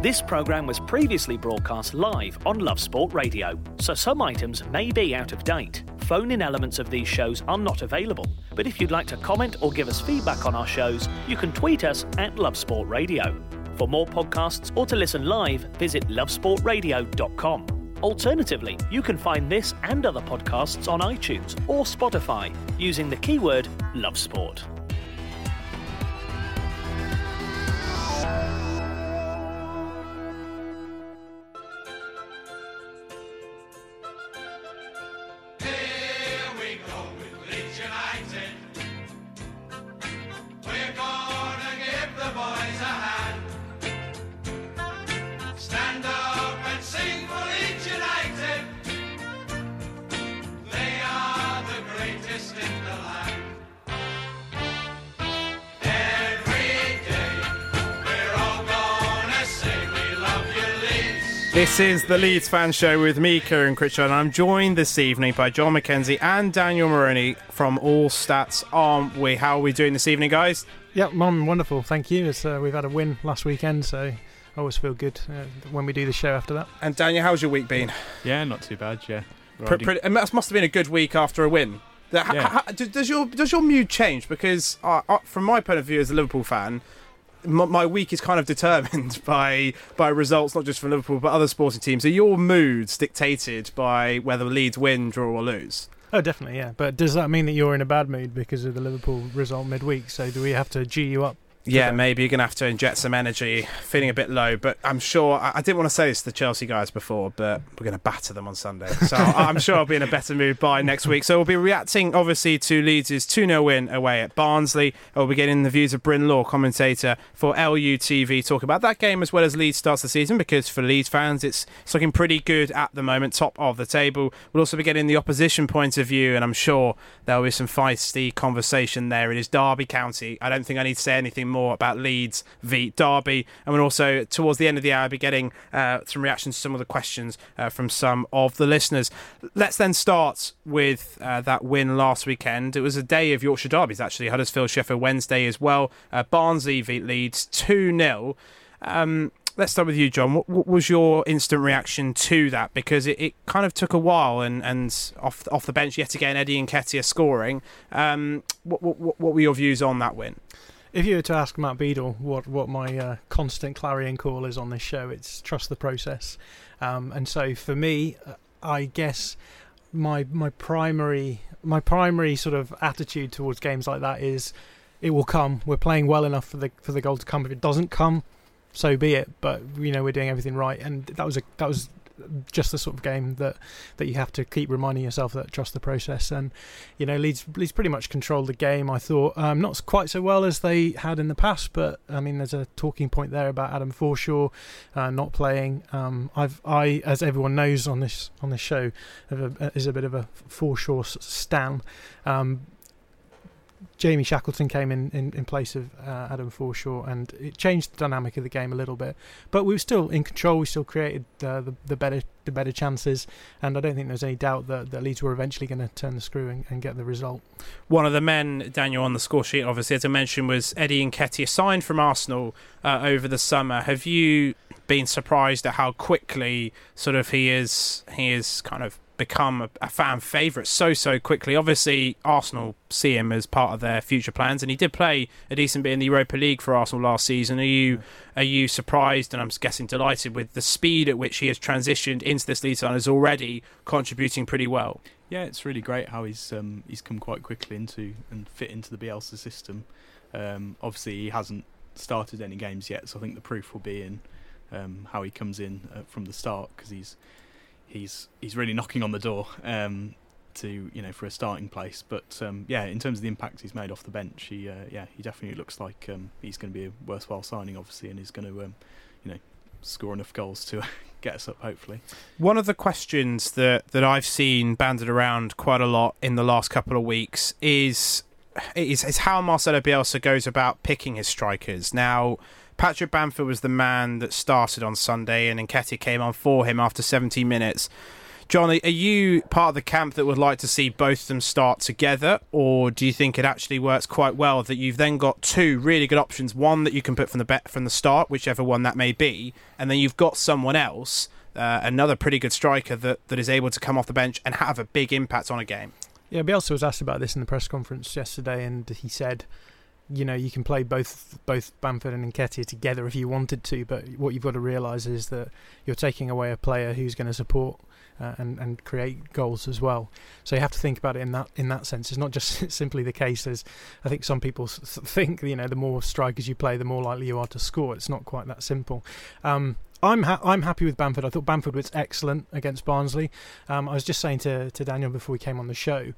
This program was previously broadcast live on Love Sport Radio, so some items may be out of date. Phone in elements of these shows are not available, but if you'd like to comment or give us feedback on our shows, you can tweet us at Love Sport Radio. For more podcasts or to listen live, visit lovesportradio.com. Alternatively, you can find this and other podcasts on iTunes or Spotify using the keyword Love Sport. This is the Leeds Fan Show with me, Kieran Critchard, and I'm joined this evening by John McKenzie and Daniel Maroney from All Stats Aren't We? How are we doing this evening, guys? Yeah, Mum, wonderful. Thank you. It's, uh, we've had a win last weekend, so I always feel good uh, when we do the show after that. And Daniel, how's your week been? Yeah, not too bad. Yeah. Pr- pretty, it must must have been a good week after a win. The- Yeah. ha- do- does your does your mood change? Because uh, uh, from my point of view as a Liverpool fan, my, week is kind of determined by by results, not just from Liverpool but other sporting teams. Are your moods dictated by whether Leeds win, draw, or lose? Oh, definitely, yeah. But does that mean that you're in a bad mood because of the Liverpool result midweek? So do we have to G you up? Yeah, maybe you're going to have to inject some energy. Feeling a bit low, but I'm sure. I, I didn't want to say this to the Chelsea guys before, but we're going to batter them on Sunday. So I'm sure I'll be in a better mood by next week. So we'll be reacting, obviously, to Leeds' 2 0 win away at Barnsley. We'll be getting the views of Bryn Law, commentator for LUTV, talk about that game as well as Leeds starts the season, because for Leeds fans, it's, it's looking pretty good at the moment, top of the table. We'll also be getting the opposition point of view, and I'm sure there'll be some feisty conversation there. It is Derby County. I don't think I need to say anything more about Leeds v Derby. And we'll also, towards the end of the hour, I'll be getting uh, some reactions to some of the questions uh, from some of the listeners. Let's then start with uh, that win last weekend. It was a day of Yorkshire derbies, actually. Huddersfield, Sheffield Wednesday as well. Uh, Barnsley v Leeds 2 0. Um, let's start with you, John. What, what was your instant reaction to that? Because it, it kind of took a while, and, and off off the bench yet again, Eddie and Nketiah scoring. Um, what, what what were your views on that win? If you were to ask Matt Beadle what, what my uh, constant clarion call is on this show, it's trust the process. Um, and so for me, uh, I guess my my primary my primary sort of attitude towards games like that is it will come. We're playing well enough for the for the goal to come. If it doesn't come, so be it. But you know we're doing everything right, and that was a that was just the sort of game that that you have to keep reminding yourself that trust the process. And you know Leeds Leeds pretty much controlled the game. I thought um, not quite so well as they had in the past, but I mean there's a talking point there about Adam Forshaw uh, not playing. Um, I've I as everyone knows on this on this show a, is a bit of a Forshaw stan. Um, Jamie Shackleton came in, in, in place of uh, Adam Forshaw, and it changed the dynamic of the game a little bit. But we were still in control. We still created uh, the, the better the better chances, and I don't think there's any doubt that, that Leeds were eventually going to turn the screw and, and get the result. One of the men, Daniel, on the score sheet, obviously, as I mentioned, was Eddie Nketiah, signed from Arsenal uh, over the summer. Have you been surprised at how quickly sort of he is he is kind of become a, a fan favourite so so quickly. Obviously, Arsenal see him as part of their future plans, and he did play a decent bit in the Europa League for Arsenal last season. Are you are you surprised, and I'm guessing delighted with the speed at which he has transitioned into this league and is already contributing pretty well? Yeah, it's really great how he's um, he's come quite quickly into and fit into the Bielsa system. Um, obviously, he hasn't started any games yet, so I think the proof will be in um, how he comes in uh, from the start because he's he's he's really knocking on the door um, to you know for a starting place. But um, yeah, in terms of the impact he's made off the bench, he uh, yeah he definitely looks like um, he's going to be a worthwhile signing, obviously, and he's going to um, you know score enough goals to get us up, hopefully. One of the questions that, that I've seen banded around quite a lot in the last couple of weeks is is, is how Marcelo Bielsa goes about picking his strikers. Now, Patrick Bamford was the man that started on Sunday, and Nketiah came on for him after 17 minutes. John, are you part of the camp that would like to see both of them start together, or do you think it actually works quite well that you've then got two really good options? One that you can put from the bet from the start, whichever one that may be, and then you've got someone else, uh, another pretty good striker that, that is able to come off the bench and have a big impact on a game. Yeah, Bielsa was asked about this in the press conference yesterday, and he said, you know, you can play both both Bamford and Nketiah together if you wanted to, but what you've got to realise is that you're taking away a player who's going to support uh, and and create goals as well. So you have to think about it in that in that sense. It's not just simply the case as I think some people think. You know, the more strikers you play, the more likely you are to score. It's not quite that simple. Um, I'm ha- I'm happy with Bamford. I thought Bamford was excellent against Barnsley. Um, I was just saying to to Daniel before we came on the show.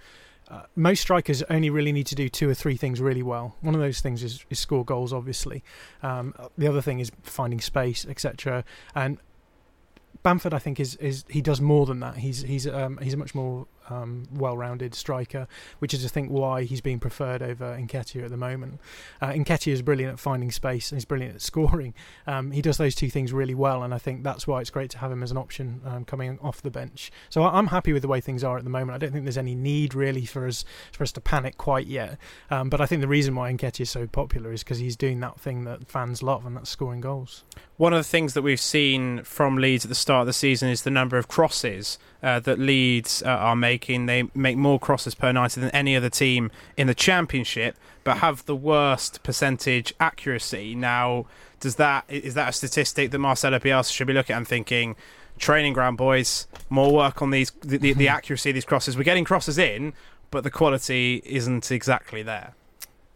Uh, most strikers only really need to do two or three things really well. One of those things is, is score goals, obviously. Um, the other thing is finding space, etc. And Bamford, I think, is is he does more than that. He's he's um, he's a much more um, well-rounded striker, which is I think why he's being preferred over Nketiah at the moment. Uh, Nketiah is brilliant at finding space and he's brilliant at scoring. Um, he does those two things really well, and I think that's why it's great to have him as an option um, coming off the bench. So I'm happy with the way things are at the moment. I don't think there's any need really for us for us to panic quite yet. Um, but I think the reason why Nketiah is so popular is because he's doing that thing that fans love, and that's scoring goals. One of the things that we've seen from Leeds at the start of the season is the number of crosses uh, that Leeds uh, are making. They make more crosses per night than any other team in the Championship, but have the worst percentage accuracy. Now, does that is that a statistic that Marcelo Bielsa should be looking at and thinking? Training ground, boys. More work on these the, the, the accuracy of these crosses. We're getting crosses in, but the quality isn't exactly there.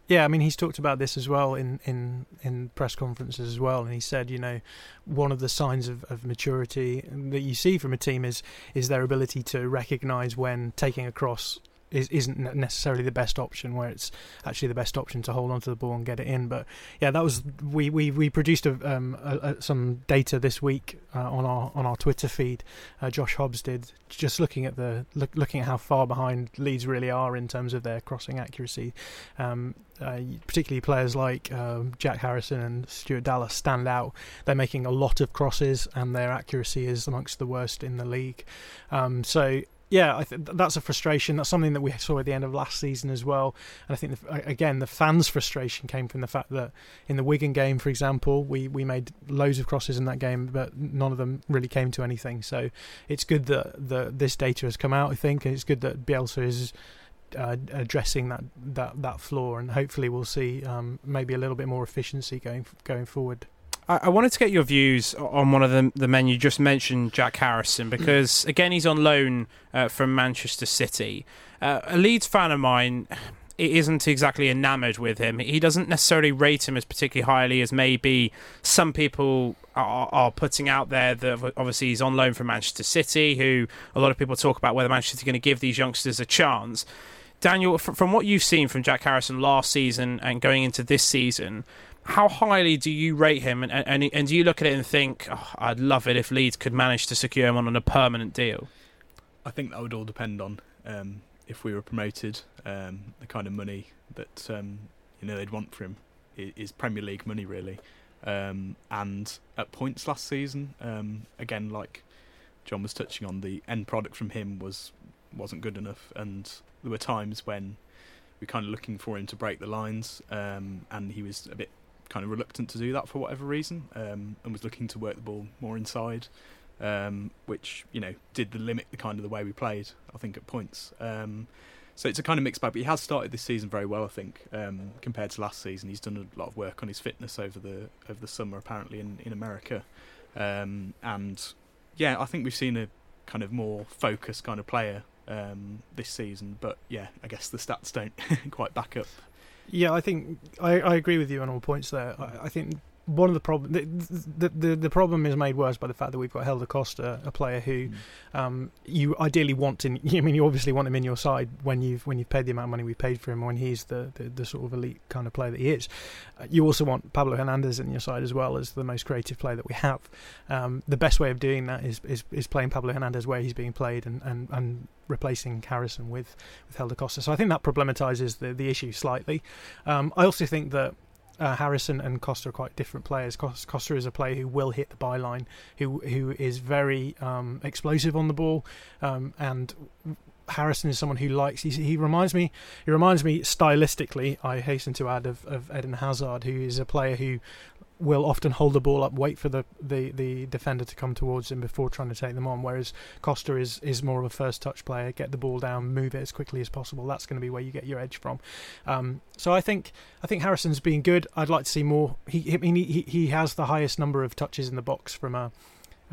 Yeah, I mean, he's talked about this as well in, in, in press conferences as well, and he said, you know, one of the signs of, of maturity that you see from a team is is their ability to recognise when taking a cross is, isn't necessarily the best option, where it's actually the best option to hold onto the ball and get it in. But yeah, that was we we, we produced a, um, a, a, some data this week uh, on our on our Twitter feed. Uh, Josh Hobbs did just looking at the look, looking at how far behind Leeds really are in terms of their crossing accuracy. Um, uh, particularly players like um, Jack Harrison and Stuart Dallas stand out. They're making a lot of crosses, and their accuracy is amongst the worst in the league. Um, so yeah, th- that's a frustration. That's something that we saw at the end of last season as well. And I think the, again, the fans' frustration came from the fact that in the Wigan game, for example, we we made loads of crosses in that game, but none of them really came to anything. So it's good that the this data has come out. I think and it's good that Bielsa is. Uh, addressing that, that that flaw, and hopefully we'll see um, maybe a little bit more efficiency going going forward. I, I wanted to get your views on one of the, the men you just mentioned, Jack Harrison, because again he's on loan uh, from Manchester City. Uh, a Leeds fan of mine isn't exactly enamoured with him. He doesn't necessarily rate him as particularly highly as maybe some people are, are, putting out there. That obviously he's on loan from Manchester City, who a lot of people talk about whether Manchester City are going to give these youngsters a chance. Daniel, from what you've seen from Jack Harrison last season and going into this season, how highly do you rate him, and, and and do you look at it and think, oh, I'd love it if Leeds could manage to secure him on on a permanent deal? I think that would all depend on um, if we were promoted, um, the kind of money that um, you know they'd want for him is Premier League money, really. Um, and at points last season, um, again, like John was touching on, the end product from him was wasn't good enough, and there were times when we were kind of looking for him to break the lines, um, and he was a bit kind of reluctant to do that for whatever reason, um, and was looking to work the ball more inside. um, which you know did the limit the kind of the way we played. I think at points. Um, so it's a kind of mixed bag. But he has started this season very well, I think, um, compared to last season. He's done a lot of work on his fitness over the over the summer, apparently in in America, um, and yeah, I think we've seen a kind of more focused kind of player um, this season. But yeah, I guess the stats don't quite back up. Yeah, I think I, I agree with you on all points there. I, I think one of the problem the, the, the the problem is made worse by the fact that we've got Helder Costa, a player who um, you ideally want in. I mean, you obviously want him in your side when you've when you've paid the amount of money we paid for him, when he's the, the, the sort of elite kind of player that he is. Uh, you also want Pablo Hernandez in your side as well as the most creative player that we have. Um, the best way of doing that is, is is playing Pablo Hernandez where he's being played and, and, and replacing Harrison with with Helder Costa. So I think that problematizes the the issue slightly. Um, I also think that uh, Harrison and Costa are quite different players. Costa is a player who will hit the byline, who who is very um, explosive on the ball, um, and Harrison is someone who likes. he reminds me. He reminds me stylistically. I hasten to add of, of Eden Hazard, who is a player who will often hold the ball up, wait for the, the, the defender to come towards him before trying to take them on. Whereas Costa is, is more of a first touch player, get the ball down, move it as quickly as possible. That's going to be where you get your edge from. Um, so I think I think Harrison's been good. I'd like to see more. He I mean, he he has the highest number of touches in the box from a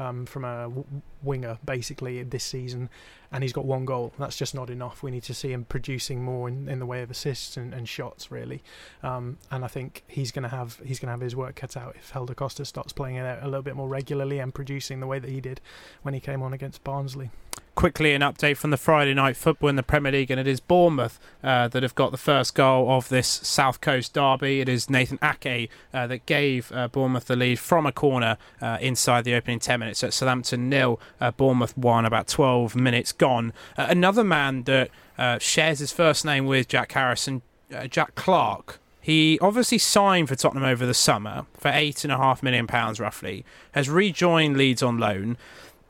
um, from a w- winger basically this season, and he's got one goal. That's just not enough. We need to see him producing more in, in the way of assists and, and shots, really. Um, and I think he's going to have he's going to have his work cut out if Helder Costa starts playing it a little bit more regularly and producing the way that he did when he came on against Barnsley quickly an update from the Friday night football in the Premier League, and it is Bournemouth uh, that have got the first goal of this South Coast derby. It is Nathan Ake uh, that gave uh, Bournemouth the lead from a corner uh, inside the opening 10 minutes at Southampton nil. Uh, Bournemouth won about 12 minutes gone. Uh, another man that shares his first name with Jack Harrison, Jack Clarke. He obviously signed for Tottenham over the summer for eight and a half million pounds roughly. Has rejoined Leeds on loan.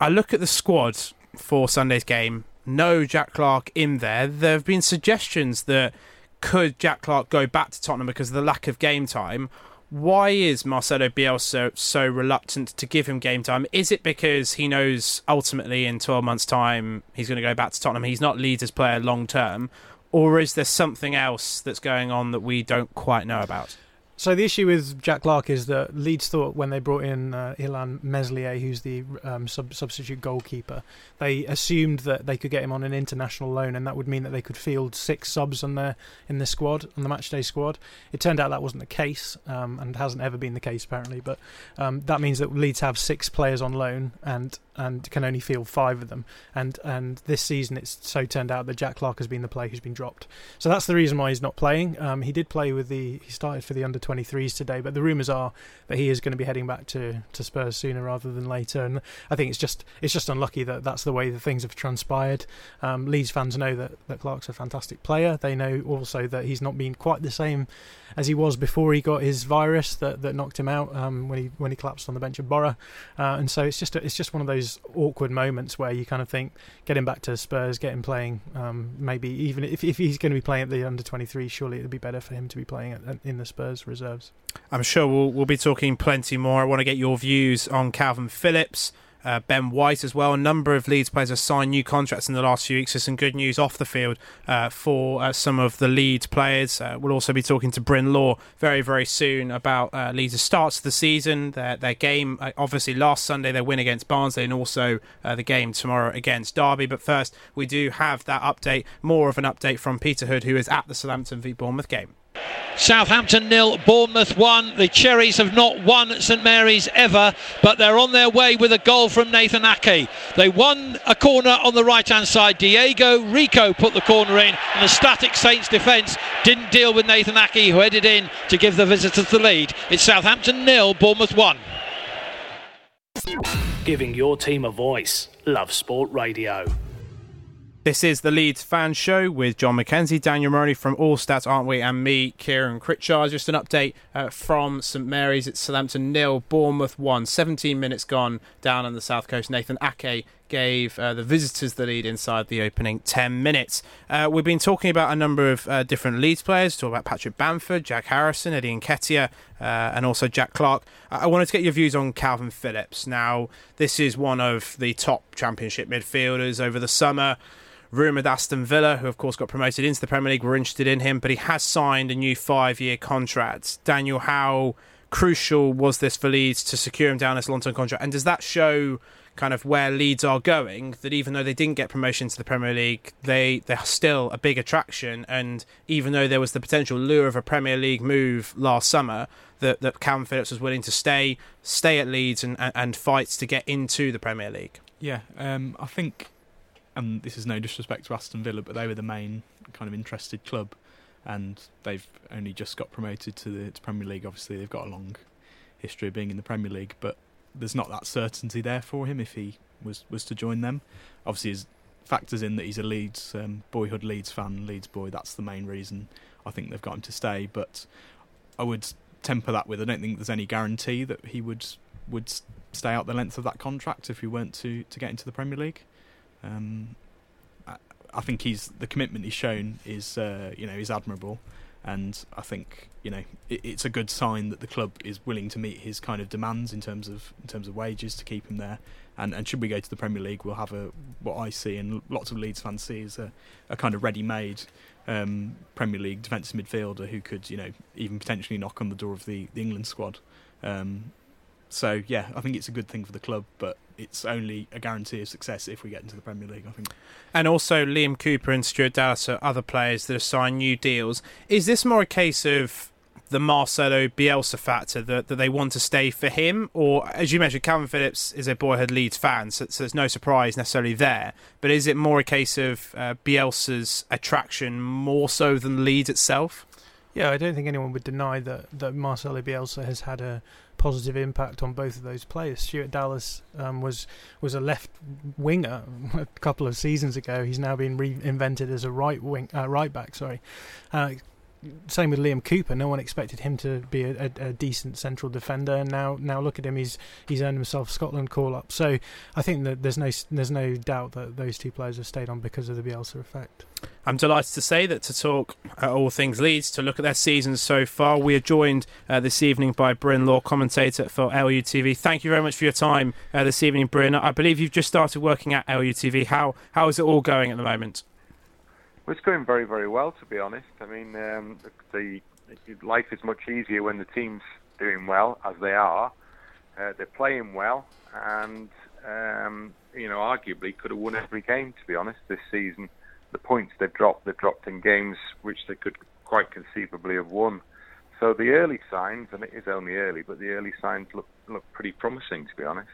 I look at the squad for Sunday's game. No Jack Clarke in there. There have been suggestions that could Jack Clarke go back to Tottenham because of the lack of game time. Why is Marcelo Bielsa so reluctant to give him game time? Is it because he knows ultimately in 12 months' time he's going to go back to Tottenham? He's not Leeds' player long term. Or is there something else that's going on that we don't quite know about? So the issue with Jack Clarke is that Leeds thought when they brought in uh, Illan Meslier, who's the um, sub- substitute goalkeeper, they assumed that they could get him on an international loan, and that would mean that they could field six subs on their in the squad, on the matchday squad. It turned out that wasn't the case, um, and hasn't ever been the case apparently. But um, that means that Leeds have six players on loan, and and can only field five of them. And and this season, it's so turned out that Jack Clarke has been the player who's been dropped. So that's the reason why he's not playing. Um, he did play with the he started for the under 23s today, but the rumours are that he is going to be heading back to, to Spurs sooner rather than later. And I think it's just it's just unlucky that that's the way that things have transpired. Um, Leeds fans know that that Clarke's a fantastic player. They know also that he's not been quite the same as he was before he got his virus that, that knocked him out um, when he when he collapsed on the bench at Boro. Uh, and so it's just a, it's just one of those awkward moments where you kind of think get him back to Spurs, get him playing. Um, maybe even if if he's going to be playing at the under 23, surely it'd be better for him to be playing at, in the Spurs reserves. I'm sure we'll we'll be talking plenty more. I want to get your views on Calvin Phillips uh, Ben White as well. A number of Leeds players have signed new contracts in the last few weeks. There's some good news off the field uh, for uh, some of the Leeds players. Uh, we'll also be talking to Bryn Law very, very soon about uh, Leeds' starts of the season, their, their game. Uh, obviously, last Sunday, their win against Barnsley, and also the game tomorrow against Derby. But first, we do have that update, more of an update from Peter Hood, who is at the Southampton v Bournemouth game. Southampton nil, Bournemouth one. The Cherries have not won St Mary's ever, but they're on their way with a goal from Nathan Ake. They won a corner on the right hand side. Diego Rico put the corner in, and the static Saints defence didn't deal with Nathan Ake, who headed in to give the visitors the lead. It's Southampton nil, Bournemouth one. Giving your team a voice. Love Sport Radio. This is the Leeds Fan Show with John McKenzie, Daniel Murray from All Stats, aren't we? And me, Kieran Critchard. Just an update uh, from St Mary's. It's Southampton nil, Bournemouth one. 17 minutes gone down on the south coast. Nathan Ake gave uh, the visitors the lead inside the opening 10 minutes. Uh, we've been talking about a number of uh, different Leeds players, talk about Patrick Bamford, Jack Harrison, Eddie Nketiah, uh, and also Jack Clarke. I-, I wanted to get your views on Calvin Phillips. Now, this is one of the top championship midfielders over the summer. Rumoured Aston Villa, who of course got promoted into the Premier League, were interested in him, but he has signed a new five year contract. Daniel, how crucial was this for Leeds to secure him down this long term contract? And does that show kind of where Leeds are going? That even though they didn't get promotion to the Premier League, they they're still a big attraction. And even though there was the potential lure of a Premier League move last summer, that that Calvin Phillips was willing to stay stay at Leeds and and, and fights to get into the Premier League. Yeah, um, I think, and this is no disrespect to Aston Villa, but they were the main kind of interested club, and they've only just got promoted to the to Premier League. Obviously, they've got a long history of being in the Premier League, but there's not that certainty there for him if he was was to join them. Obviously, his factors in that he's a Leeds um, boyhood Leeds fan, Leeds boy. That's the main reason I think they've got him to stay. But I would temper that with I don't think there's any guarantee that he would would stay out the length of that contract if he weren't to to get into the Premier League. Um, I, I think he's the commitment he's shown is uh, you know is admirable, and I think you know it, it's a good sign that the club is willing to meet his kind of demands in terms of in terms of wages to keep him there. And and should we go to the Premier League, we'll have a what I see and lots of Leeds fans see is a, a kind of ready-made um, Premier League defensive midfielder who could you know even potentially knock on the door of the, the England squad. Um, so yeah, I think it's a good thing for the club, but it's only a guarantee of success if we get into the Premier League. I think. And also Liam Cooper and Stuart Dallas are other players that have signed new deals. Is this more a case of the Marcelo Bielsa factor that, that they want to stay for him? Or, as you mentioned, Calvin Phillips is a boyhood Leeds fan, so, so there's no surprise necessarily there. But is it more a case of uh, Bielsa's attraction more so than Leeds itself? Yeah, I don't think anyone would deny that, that Marcelo Bielsa has had a positive impact on both of those players. Stuart Dallas um, was was a left winger a couple of seasons ago. He's now been reinvented as a right wing, uh, right back. Sorry. Uh, same with Liam Cooper. No one expected him to be a, a, a, decent central defender, and now now look at him. He's he's earned himself Scotland call up. So I think that there's no there's no doubt that those two players have stayed on because of the Bielsa effect. I'm delighted to say that to talk uh, all things Leeds, to look at their season so far, we are joined uh, this evening by Bryn Law, commentator for LUTV. Thank you very much for your time uh, this evening, Bryn. I believe you've just started working at LUTV. How how is it all going at the moment? Well, it's going very, very well, to be honest. I mean, um, the, life is much easier when the team's doing well, as they are. Uh, they're playing well, and um, you know, arguably could have won every game, to be honest, this season. The points they've dropped, they've dropped in games which they could quite conceivably have won. So the early signs, and it is only early, but the early signs look look pretty promising, to be honest.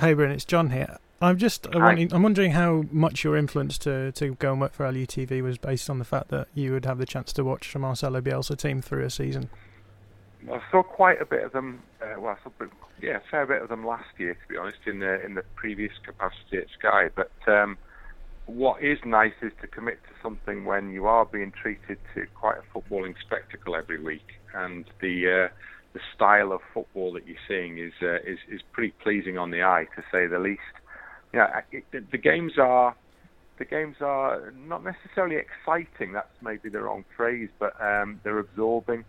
Hey, Bryn, it's John here. I'm just uh, wanting, I'm wondering how much your influence to, to go and work for LUTV was based on the fact that you would have the chance to watch the Marcelo Bielsa team through a season. I saw quite a bit of them. Uh, well, I saw, yeah, a fair bit of them last year, to be honest, in the in the previous capacity at Sky. But um, what is nice is to commit to something when you are being treated to quite a footballing spectacle every week, and the uh, the style of football that you're seeing is uh, is is pretty pleasing on the eye, to say the least yeah, it, the games are the games are not necessarily exciting. That's maybe the wrong phrase, but um, they're absorbing,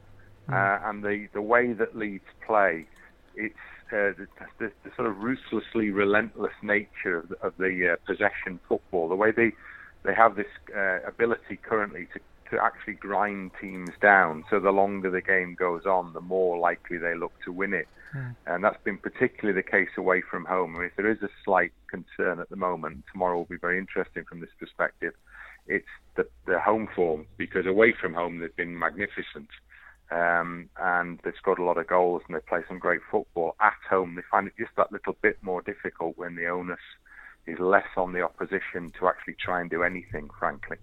mm. uh, and the the way that Leeds play, it's uh, the, the, the, sort of ruthlessly relentless nature of the, of the uh, possession football. The way they they have this uh, ability currently to to actually grind teams down. So the longer the game goes on, the more likely they look to win it. Mm. And that's been particularly the case away from home. I mean, if there is a slight concern at the moment, tomorrow will be very interesting from this perspective. It's the, the home form because away from home they've been magnificent. Um, and they've scored a lot of goals and they play some great football. At home, they find it just that little bit more difficult when the onus is less on the opposition to actually try and do anything, frankly.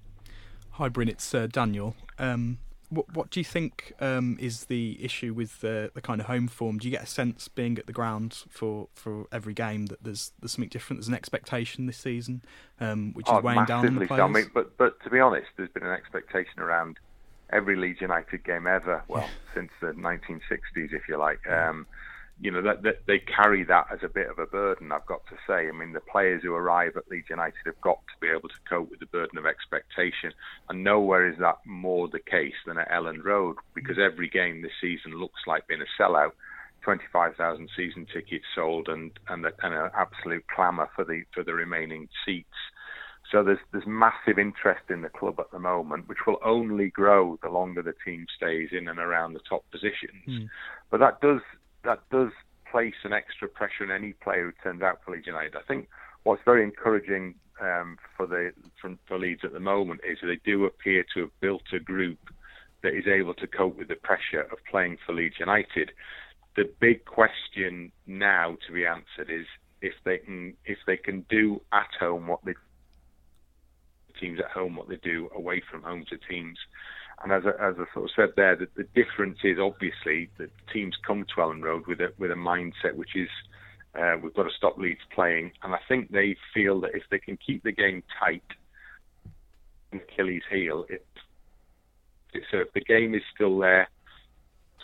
Hi, Bryn. It's uh, Daniel. Um, what, what do you think um, is the issue with the, the kind of home form? Do you get a sense being at the ground for, for every game that there's there's something different? There's an expectation this season, um, which is oh, weighing down on the players. I mean, but but to be honest, there's been an expectation around every Leeds United game ever. Well, yeah. since the 1960s, if you like. Um, you know that, that they carry that as a bit of a burden. I've got to say. I mean, the players who arrive at Leeds United have got to be able to cope with the burden of expectation, and nowhere is that more the case than at Elland Road because every game this season looks like being a sellout. 25,000 season tickets sold and and, a, and an absolute clamour for the for the remaining seats. So there's there's massive interest in the club at the moment, which will only grow the longer the team stays in and around the top positions. Mm. But that does that does place an extra pressure on any player who turns out for Leeds United. I think what's very encouraging um, for the for, for Leeds at the moment is they do appear to have built a group that is able to cope with the pressure of playing for Leeds United. The big question now to be answered is if they can if they can do at home what they teams at home what they do away from home to teams. And as I, as I sort of said there, the, the difference is obviously that teams come to Elland Road with a with a mindset which is uh, we've got to stop Leeds playing, and I think they feel that if they can keep the game tight, Achilles' heel, it, it, so if the game is still there,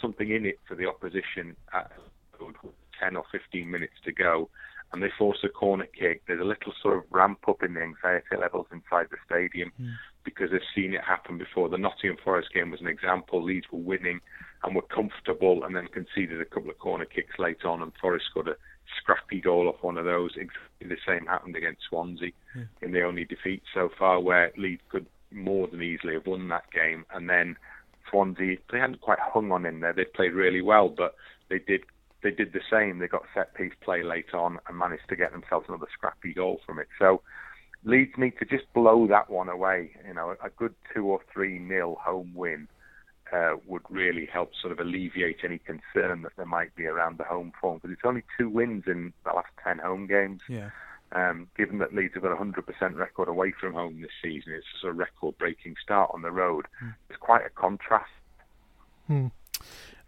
something in it for the opposition at 10 or 15 minutes to go, and they force a corner kick, there's a little sort of ramp up in the anxiety levels inside the stadium Mm. Because they've seen it happen before. The Nottingham Forest game was an example. Leeds were winning and were comfortable and then conceded a couple of corner kicks late on, and Forest got a scrappy goal off one of those. Exactly the same happened against Swansea Yeah. in the only defeat so far, where Leeds could more than easily have won that game. And then Swansea, they hadn't quite hung on in there. They played really well, but they did they did the same. They got set piece play late on and managed to get themselves another scrappy goal from it. So Leeds me to just blow that one away. You know, a good two or three nil home win uh, would really help sort of alleviate any concern that there might be around the home form because it's only two wins in the last ten home games. Yeah. Um, given that Leeds have got a 100% record away from home this season, it's a record-breaking start on the road. It's quite a contrast. Hmm.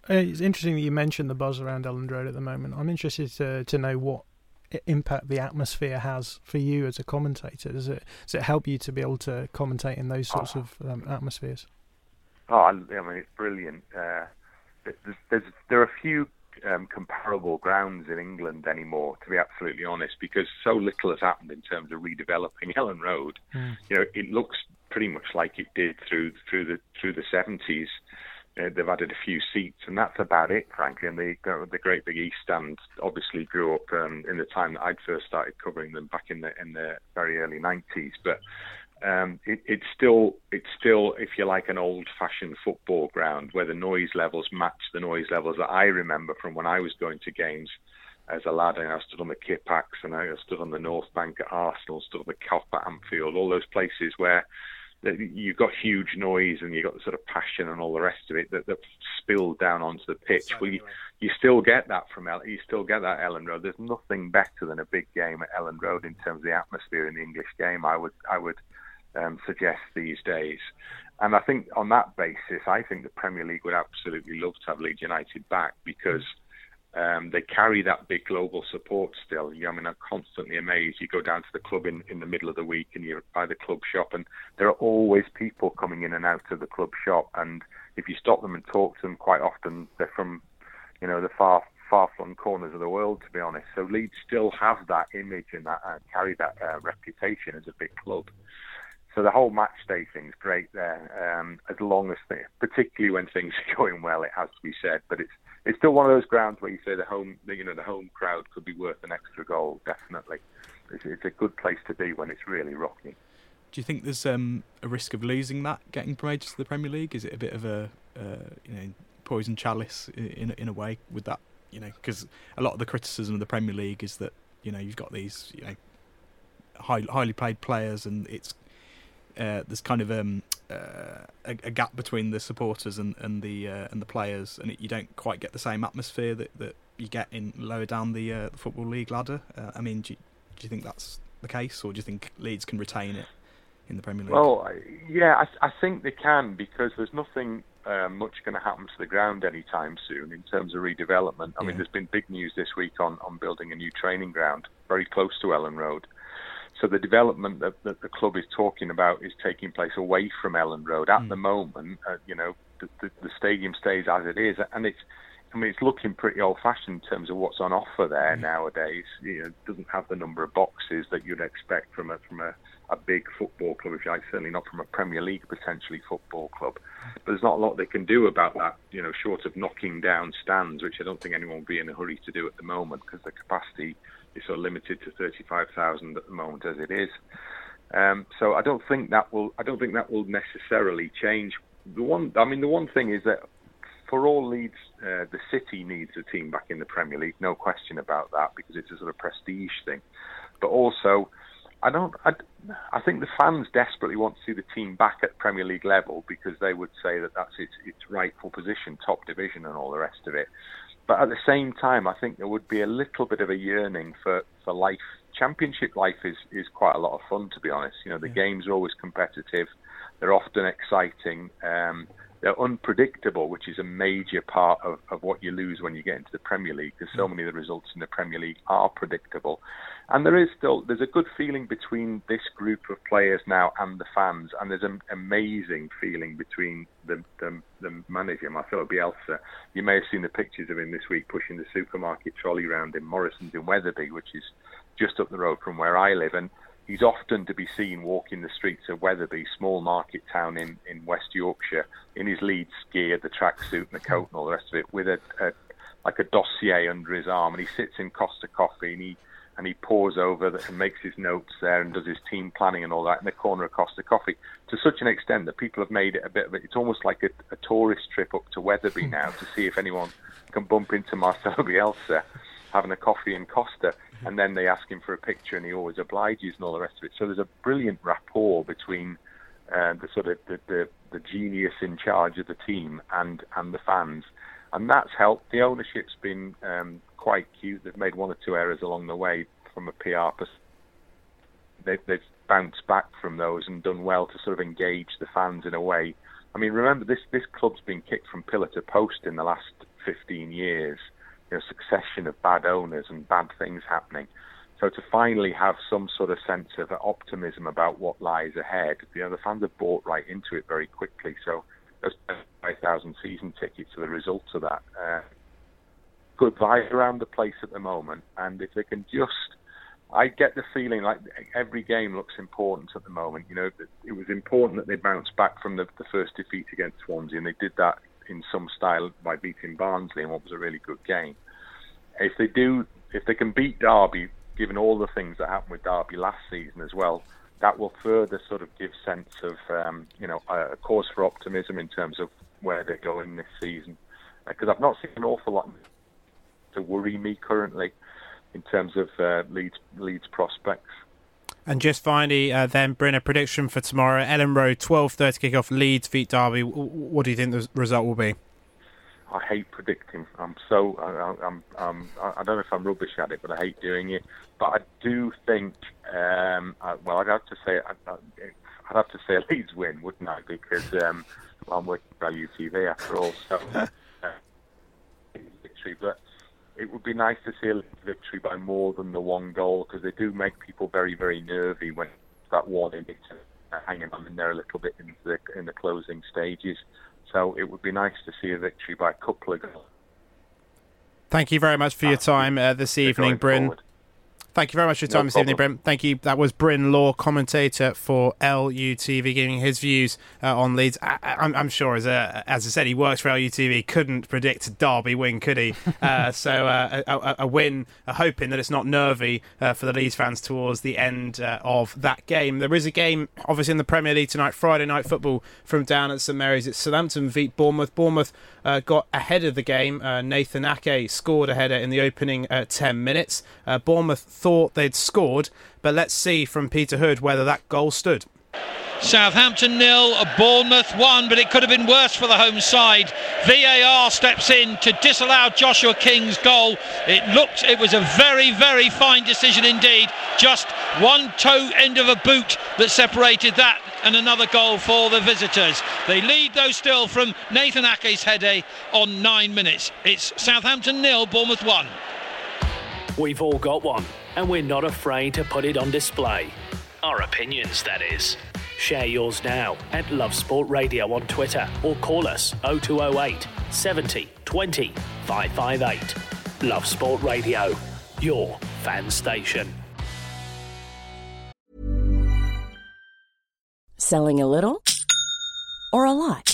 Uh, It's interesting that you mentioned the buzz around Elland Road at the moment. I'm interested to to know what impact the atmosphere has for you as a commentator. Does it does it help you to be able to commentate in those sorts of um, atmospheres? Oh, I, I mean, it's brilliant. Uh, there's, there's, there are a few um, comparable grounds in England anymore, to be absolutely honest, because so little has happened in terms of redeveloping Elland Road. Mm. You know, it looks pretty much like it did through through the through the 70s. Uh, they've added a few seats, and that's about it, frankly. And the the Great Big East Stand obviously grew up um, in the time that I'd first started covering them back in the in the very early 90s. But um, it, it's still it's still, if you like, an old-fashioned football ground where the noise levels match the noise levels that I remember from when I was going to games as a lad. And I stood on the Kippax, and I stood on the North Bank at Arsenal, stood on the Kop at Anfield, all those places where you've got huge noise and you've got the sort of passion and all the rest of it that, that spilled down onto the pitch. Well, you, you still get that from El- you still get that Elland Road. There's nothing better than a big game at Elland Road in terms of the atmosphere in the English game. I would I would um, suggest these days. And I think on that basis, I think the Premier League would absolutely love to have Leeds United back because um, they carry that big global support still. You, I mean, I'm constantly amazed. You go down to the club in, in the middle of the week and you're by the club shop, and there are always people coming in and out of the club shop. And if you stop them and talk to them, quite often they're from, you know, the far far flung corners of the world. To be honest, so Leeds still have that image and that uh, carry that uh, reputation as a big club. So the whole match day thing's great there, um, as long as, they, particularly when things are going well, it has to be said. But it's it's still one of those grounds where you say the home, you know, the home crowd could be worth an extra goal. Definitely, it's, it's a good place to be when it's really rocking. Do you think there's um, a risk of losing that getting promoted to the Premier League? Is it a bit of a uh, you know poison chalice in in a way with that? You know, because a lot of the criticism of the Premier League is that you know you've got these you know high, highly paid players and it's uh, there's kind of um, uh, a, a gap between the supporters and, and the uh, and the players, and it, you don't quite get the same atmosphere that, that you get in lower down the, uh, the football league ladder. Uh, I mean, do you, do you think that's the case, or do you think Leeds can retain it in the Premier League? Well, yeah, I, I think they can because there's nothing uh, much going to happen to the ground anytime soon in terms of redevelopment. I mean, there's been big news this week on, on building a new training ground very close to Elland Road. So the development that, that the club is talking about is taking place away from Elland Road. At Mm. the moment, uh, you know, the, the, the stadium stays as it is, and it's I mean, it's looking pretty old-fashioned in terms of what's on offer there nowadays. You know, it doesn't have the number of boxes that you'd expect from a from a, a big football club, if you like. Certainly not from a Premier League potentially football club. But there's not a lot they can do about that. You know, short of knocking down stands, which I don't think anyone will be in a hurry to do at the moment because the capacity is sort of limited to 35,000 at the moment as it is. Um, so I don't think that will. I don't think that will necessarily change. The one, I mean, the one thing is that for all Leeds, uh, the city needs a team back in the Premier League, no question about that, because it's a sort of prestige thing. But also, I don't. I, I think the fans desperately want to see the team back at Premier League level because they would say that that's its, its rightful position, top division, and all the rest of it. But at the same time, I think there would be a little bit of a yearning for, for life. Championship life is, is quite a lot of fun, to be honest. You know, the games are always competitive. They're often exciting. Um, they're unpredictable, which is a major part of, of what you lose when you get into the Premier League, because so mm. many of the results in the Premier League are predictable. And there is still there's a good feeling between this group of players now and the fans, and there's an amazing feeling between the the, the manager Marcelo Bielsa. You may have seen the pictures of him this week pushing the supermarket trolley around in Morrison's in Wetherby, which is just up the road from where I live, and he's often to be seen walking the streets of Wetherby, small market town in, in West Yorkshire, in his Leeds gear, the tracksuit and the coat and all the rest of it, with a, a like a dossier under his arm, and he sits in Costa Coffee and he and he pores over that and makes his notes there and does his team planning and all that in the corner of Costa Coffee to such an extent that people have made it a bit of it. It's almost like a, a tourist trip up to Wetherby now to see if anyone can bump into Marcelo Bielsa having a coffee in Costa, and then they ask him for a picture, and he always obliges and all the rest of it. So there's a brilliant rapport between uh, the sort of the, the, the genius in charge of the team and and the fans, and that's helped. The ownership's been um, quite cute. They've made one or two errors along the way from a PR perspective. They've, they've bounced back from those and done well to sort of engage the fans in a way. I mean, remember this this club's been kicked from pillar to post in the last 15 years. You know, succession of bad owners and bad things happening. So to finally have some sort of sense of optimism about what lies ahead, you know, the fans have bought right into it very quickly. So those 5,000 season tickets are the results of that. Uh, good vibe around the place at the moment, and if they can just, I get the feeling like every game looks important at the moment. You know, it was important that they bounced back from the, the first defeat against Swansea, and they did that in some style by beating Barnsley in what was a really good game. If they do, if they can beat Derby, given all the things that happened with Derby last season as well, that will further sort of give sense of um, you know a cause for optimism in terms of where they're going this season. Because I've not seen an awful lot to worry me currently in terms of uh, Leeds Leeds prospects. And just finally, uh, then, Bryn, a prediction for tomorrow. Elland Road, 12.30 kick-off, Leeds beat Derby. What do you think the result will be? I hate predicting. I'm so I, I'm, I'm I don't know if I'm rubbish at it, but I hate doing it. But I do think. Um, I, well, I'd have to say I'd, I'd have to say Leeds win, wouldn't I? Because um, I'm working for UTV after all, so uh, victory. But it would be nice to see a victory by more than the one goal because they do make people very, very nervy when that one in it uh, hanging on in there a little bit in the in the closing stages. So it would be nice to see a victory by a couple of goals. Thank you very much for your time uh, this evening, Bryn. Forward. Thank you very much for your time No this evening. Bryn. Thank you. That was Bryn Law, commentator for LUTV, giving his views uh, on Leeds. I, I'm, I'm sure, as, a, as I said, he works for LUTV, couldn't predict a Derby win, could he? Uh, so uh, a, a, a win, uh, hoping that it's not nervy uh, for the Leeds fans towards the end uh, of that game. There is a game, obviously, in the Premier League tonight, Friday night football from down at St Mary's. It's Southampton beat Bournemouth. Bournemouth uh, got ahead of the game. Uh, Nathan Ake scored a header in the opening uh, 10 minutes. Uh, Bournemouth thought they'd scored, but let's see from Peter Hood whether that goal stood. Southampton nil, Bournemouth one, but it could have been worse for the home side. VAR steps in to disallow Joshua King's goal. It looked, it was a very, very fine decision indeed. Just one toe end of a boot that separated that and another goal for the visitors. They lead though still from Nathan Ake's header on nine minutes. It's Southampton nil, Bournemouth one. We've all got one, and we're not afraid to put it on display. Our opinions, that is. Share yours now at Love Sport Radio on Twitter or call us 0208 70 20 558. Love Sport Radio, your fan station. Selling a little or a lot?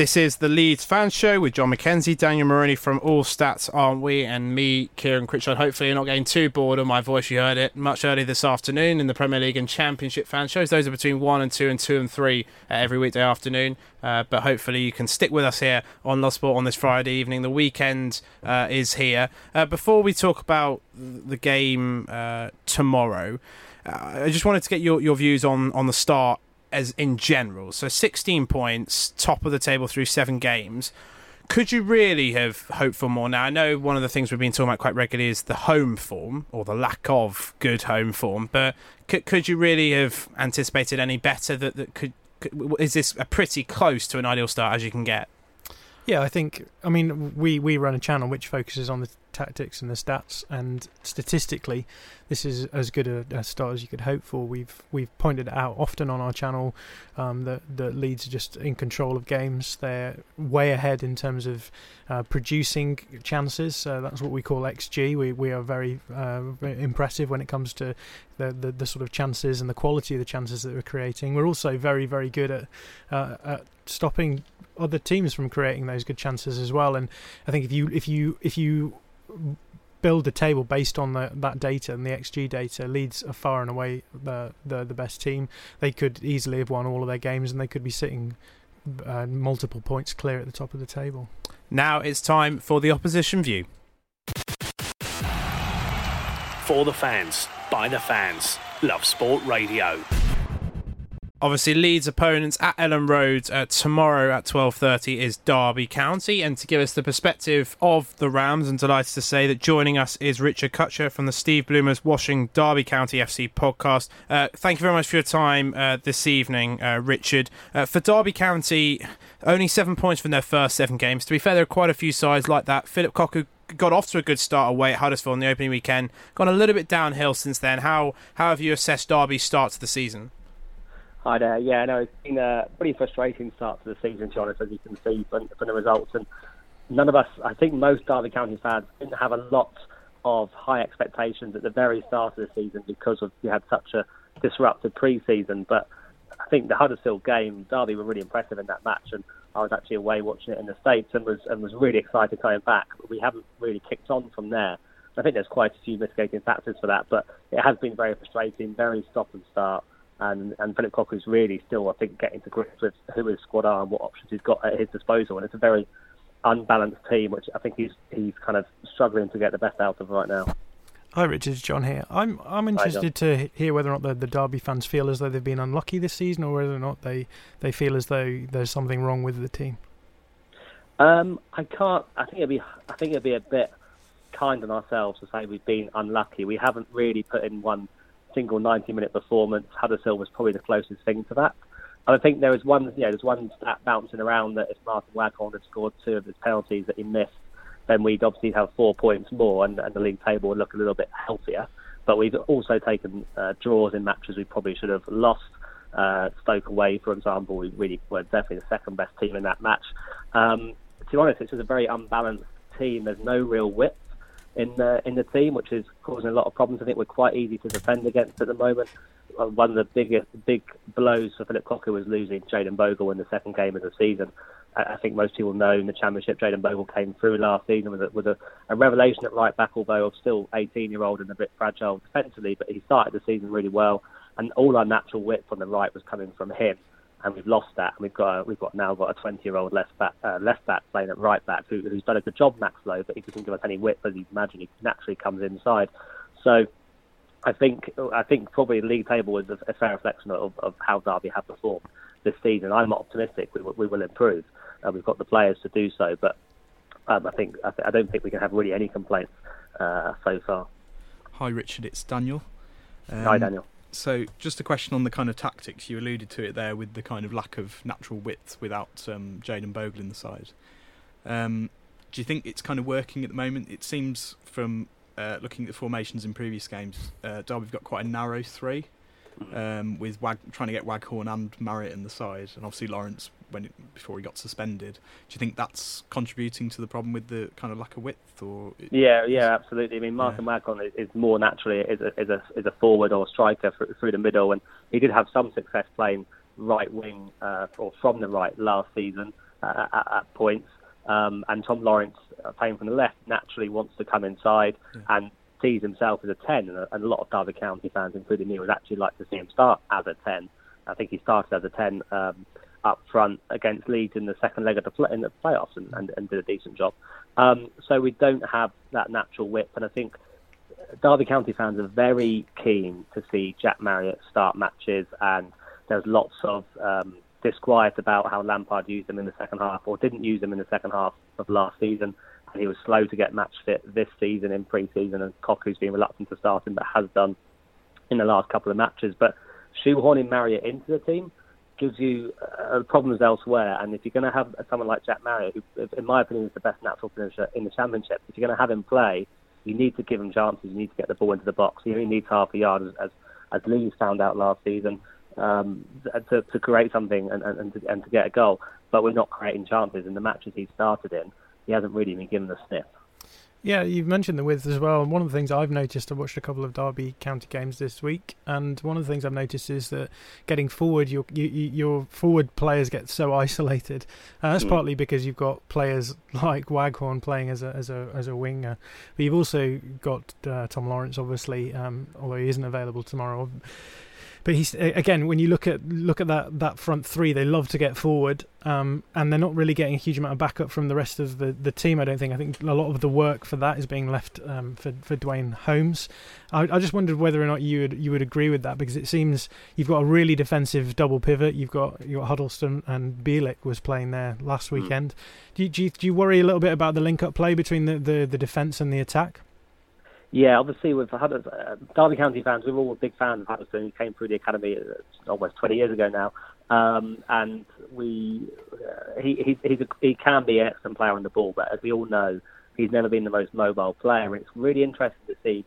This is the Leeds Fan Show with John McKenzie, Daniel Maroney from All Stats, aren't we? And me, Kieran Critchard. Hopefully, you're not getting too bored of my voice. You heard it much earlier this afternoon in the Premier League and Championship fan shows. Those are between 1 and 2 and 2 and 3 uh, every weekday afternoon. Uh, but hopefully, you can stick with us here on Love Sport on this Friday evening. The weekend uh, is here. Uh, before we talk about the game uh, tomorrow, uh, I just wanted to get your, your views on, on the start as in general. So 16 points, top of the table through seven games. Could you really have hoped for more? Now I know one of the things we've been talking about quite regularly is the home form or the lack of good home form, but could, could you really have anticipated any better? That that could, could is this a pretty close to an ideal start as you can get? Yeah, I think. I mean, we we run a channel which focuses on the tactics and the stats, and statistically, this is as good a, a start as you could hope for. We've we've pointed out often on our channel um, that that Leeds are just in control of games. They're way ahead in terms of uh, producing chances. Uh, that's what we call XG. We we are very, uh, impressive when it comes to the, the, the sort of chances and the quality of the chances that we're creating. We're also very very good at uh, at stopping other teams from creating those good chances as well. And I think if you if you if you build a table based on the, that data and the XG data, Leeds are far and away the, the the best team. They could easily have won all of their games, and they could be sitting uh, multiple points clear at the top of the table. Now it's time for the opposition view. For the fans, by the fans, Love Sport Radio. Obviously, Leeds' opponents at Elland Road uh, tomorrow at 12.30 is Derby County. And to give us the perspective of the Rams, I'm delighted to say that joining us is Richard Kutcher from the Steve Bloomers Watching Derby County FC podcast. Uh, thank you very much for your time uh, this evening, uh, Richard. Uh, for Derby County, only seven points from their first seven games. To be fair, there are quite a few sides like that. Philip Cocu got off to a good start away at Huddersfield in the opening weekend. Gone a little bit downhill since then. How, how have you assessed Derby's start to the season? Hi there. Yeah, no, it's been a pretty frustrating start to the season, to be honest, as you can see from, from the results. And none of us, I think most Derby County fans didn't have a lot of high expectations at the very start of the season because of we had such a disrupted pre-season. But I think the Huddersfield game, Derby were really impressive in that match, and I was actually away watching it in the States and was and was really excited coming back. But we haven't really kicked on from there. I think there's quite a few mitigating factors for that, but it has been very frustrating, very stop and start and and Philip is really still, I think, getting to grips with who his squad are and what options he's got at his disposal. And it's a very unbalanced team, which I think he's he's kind of struggling to get the best out of right now. Hi, Richard. John here. I'm I'm interested to hear whether or not the, the Derby fans feel as though they've been unlucky this season, or whether or not they, they feel as though there's something wrong with the team. Um, I can't. I think it'd be. I think it'd be a bit kind on ourselves to say we've been unlucky. We haven't really put in one single 90 minute performance. Huddersfield was probably the closest thing to that. And I think there was one, you know, there's one stat bouncing around that if Martin Waghorn had scored two of his penalties that he missed, then we'd obviously have four points more and, and the league table would look a little bit healthier. But we've also taken uh, draws in matches we probably should have lost. Uh, Stoke away, for example, we really were definitely the second best team in that match. Um, to be honest, it's just a very unbalanced team. There's no real width. In the in the team, which is causing a lot of problems. I think we're quite easy to defend against at the moment. Uh, One of the biggest big blows for Philip Cocu was losing Jayden Bogle in the second game of the season. I think most people know in the Championship, Jayden Bogle came through last season with a, with a, a revelation at right back, although still 18 year old and a bit fragile defensively. But he started the season really well, and all our natural width on the right was coming from him. And we've lost that, and we've got a, we've got now got a 20 year old left back uh, left back playing at right back who, who's done a good job, Max Lowe, but he doesn't give us any width as you imagine. He naturally comes inside, so. I think I think probably the league table is a, a fair reflection of, of how Derby have performed this season. I'm optimistic we, will- we will improve. Uh, we've got the players to do so, but um, I think I, th- I don't think we can have really any complaints uh, so far. Hi, Richard. It's Daniel. Um, Hi, Daniel. So, just a question on the kind of tactics. You alluded to it there with the kind of lack of natural width without um, Jayden Bogle in the side. Um, do you think it's kind of working at the moment? It seems from uh, looking at the formations in previous games, uh, Derby have got quite a narrow three, um, with Wag- trying to get Waghorn and Marriott in the side, and obviously Lawrence when it, before he got suspended. Do you think that's contributing to the problem with the kind of lack of width, or Yeah, yeah, absolutely. I mean, Martin Waghorn is, is more naturally is a, is a is a forward or striker through, through the middle, and he did have some success playing right wing uh, or from the right last season uh, at, at points. Um, and Tom Lawrence uh, playing from the left naturally wants to come inside and sees himself as a 10, and a, and a lot of Derby County fans, including me, would actually like to see him start as a 10. I think he started as a 10 um, up front against Leeds in the second leg of the play, in the playoffs and, and, and did a decent job. Um, so we don't have that natural whip, and I think Derby County fans are very keen to see Jack Marriott start matches, and there's lots of um, disquiet about how Lampard used him in the second half or didn't use him in the second half of last season. And he was slow to get match fit this season in pre-season, and Cocu's been reluctant to start him, but has done in the last couple of matches. But shoehorning Marriott into the team gives you uh, problems elsewhere. And if you're going to have someone like Jack Marriott, who, in my opinion, is the best natural finisher in the championship, if you're going to have him play, you need to give him chances. You need to get the ball into the box. He only needs half a yard, as as, as Leeds found out last season, um, to, to create something and, and, and, to, and to get a goal. But we're not creating chances in the matches he's started in. He hasn't really been given the sniff. Yeah, you've mentioned the width as well. And one of the things I've noticed, I watched a couple of Derby County games this week, and one of the things I've noticed is that getting forward, your you, you- your forward players get so isolated. And that's Mm. partly because you've got players like Waghorn playing as a as a as a winger, but you've also got uh, Tom Lawrence, obviously, um, although he isn't available tomorrow. But he's again, when you look at look at that, that front three, they love to get forward, um, and they're not really getting a huge amount of backup from the rest of the, the team. I don't think. I think a lot of the work for that is being left um, for for Duane Holmes. I, I just wondered whether or not you would you would agree with that because it seems you've got a really defensive double pivot. You've got you got Huddleston and Bielik was playing there last weekend. Do you, do you do you worry a little bit about the link up play between the, the, the defence and the attack? Yeah, obviously with Hudders, uh, Derby County fans, we're all big fans of Huddleston. He came through the academy uh, almost 20 years ago now, um, and we uh, he he a, he can be an excellent player on the ball, but as we all know, he's never been the most mobile player. It's really interesting to see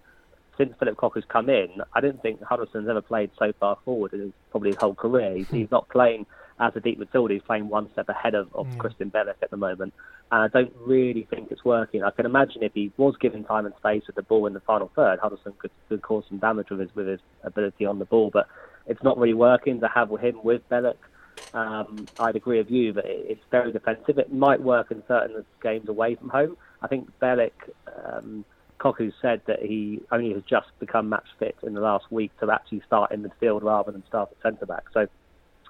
since Philip Cocu's come in. I don't think Huddleston's ever played so far forward in his, probably his whole career. He's, he's not playing as a deep midfielder. He's playing one step ahead of, of Mm. Krystian Bielik at the moment and I don't really think it's working. I can imagine if he was given time and space with the ball in the final third, Huddleston could, could cause some damage with his with his ability on the ball. But it's not really working to have him with Bielik. Um, I'd agree with you, but it's very defensive. It might work in certain games away from home. I think Bielik, um, Cocu said that he only has just become match fit in the last week to actually start in midfield rather than start at centre back. So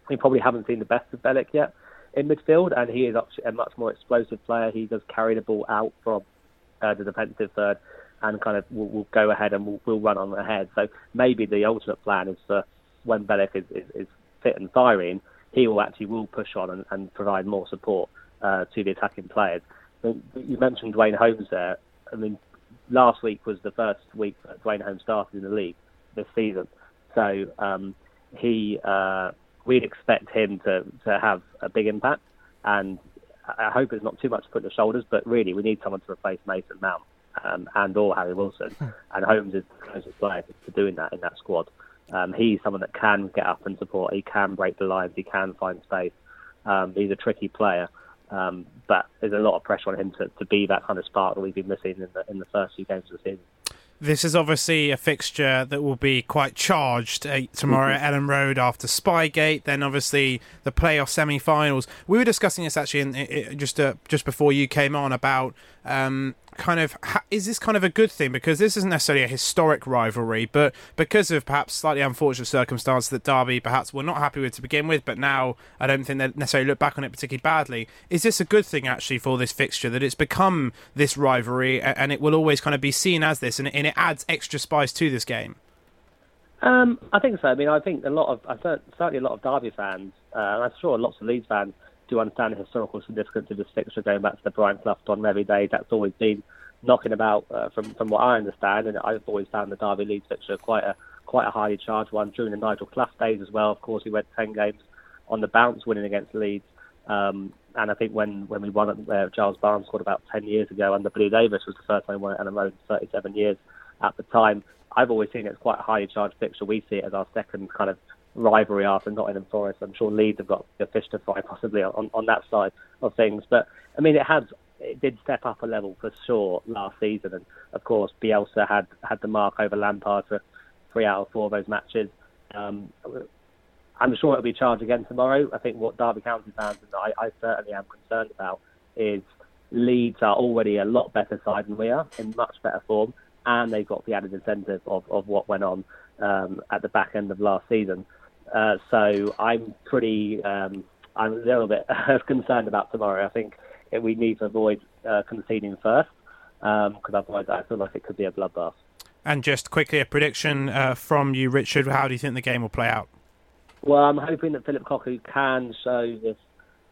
we probably haven't seen the best of Bielik yet in midfield, and he is a much more explosive player. He does carry the ball out from uh, the defensive third and kind of will, will go ahead and will, will run on ahead. So maybe the ultimate plan is for when Bielik is, is, is fit and firing, he will actually will push on and, and provide more support uh, to the attacking players. You mentioned Duane Holmes there. I mean, last week was the first week that Duane Holmes started in the league this season. So um, he, uh, we'd expect him to, to have a big impact. And I hope it's not too much to put on the shoulders, but really we need someone to replace Mason Mount um, and or Harry Wilson. and Holmes is the closest player to, to doing that in that squad. Um, he's someone that can get up and support. He can break the lines. He can find space. Um, he's a tricky player. Um, but there's a lot of pressure on him to, to be that kind of spark that we've been missing in the in the first few games of the season. This is obviously a fixture that will be quite charged uh, tomorrow at Elland Road after Spygate. Then obviously the playoff semi-finals. We were discussing this actually in, in, just uh, just before you came on about um, kind of is this kind of a good thing because this isn't necessarily a historic rivalry, but because of perhaps slightly unfortunate circumstances that Derby perhaps were not happy with to begin with, but now I don't think they necessarily look back on it particularly badly. Is this a good thing actually for this fixture that it's become this rivalry and it will always kind of be seen as this, and it adds extra spice to this game? Um, I think so. I mean, I think a lot of certainly a lot of Derby fans, uh, and I'm sure lots of Leeds fans do understand the historical significance of this fixture going back to the Brian Clough Don Revie days. That's always been knocking about uh, from from what I understand, and I've always found the Derby Leeds fixture quite a quite a highly charged one during the Nigel Clough days as well. Of course, we went ten games on the bounce, winning against Leeds. Um, and I think when, when we won it, uh, Giles Barnes scored about 10 years ago under Blue Davis was the first time we won it and Road in 37 years at the time. I've always seen it as quite a highly charged fixture. We see it as our second kind of rivalry after Nottingham Forest. I'm sure Leeds have got a fish to fry possibly on, on that side of things. But I mean, it has it did step up a level for sure last season, and of course Bielsa had had the mark over Lampard for three out of four of those matches. Um, I'm sure it'll be charged again tomorrow. I think what Derby County fans and I, I certainly am concerned about is Leeds are already a lot better side than we are, in much better form, and they've got the added incentive of, of what went on um, at the back end of last season. Uh, so I'm pretty, um, I'm a little bit concerned about tomorrow. I think we need to avoid uh, conceding first, because um, otherwise I feel like it could be a bloodbath. And just quickly, a prediction uh, from you, Richard. How do you think the game will play out? Well, I'm hoping that Philip Cocu can show this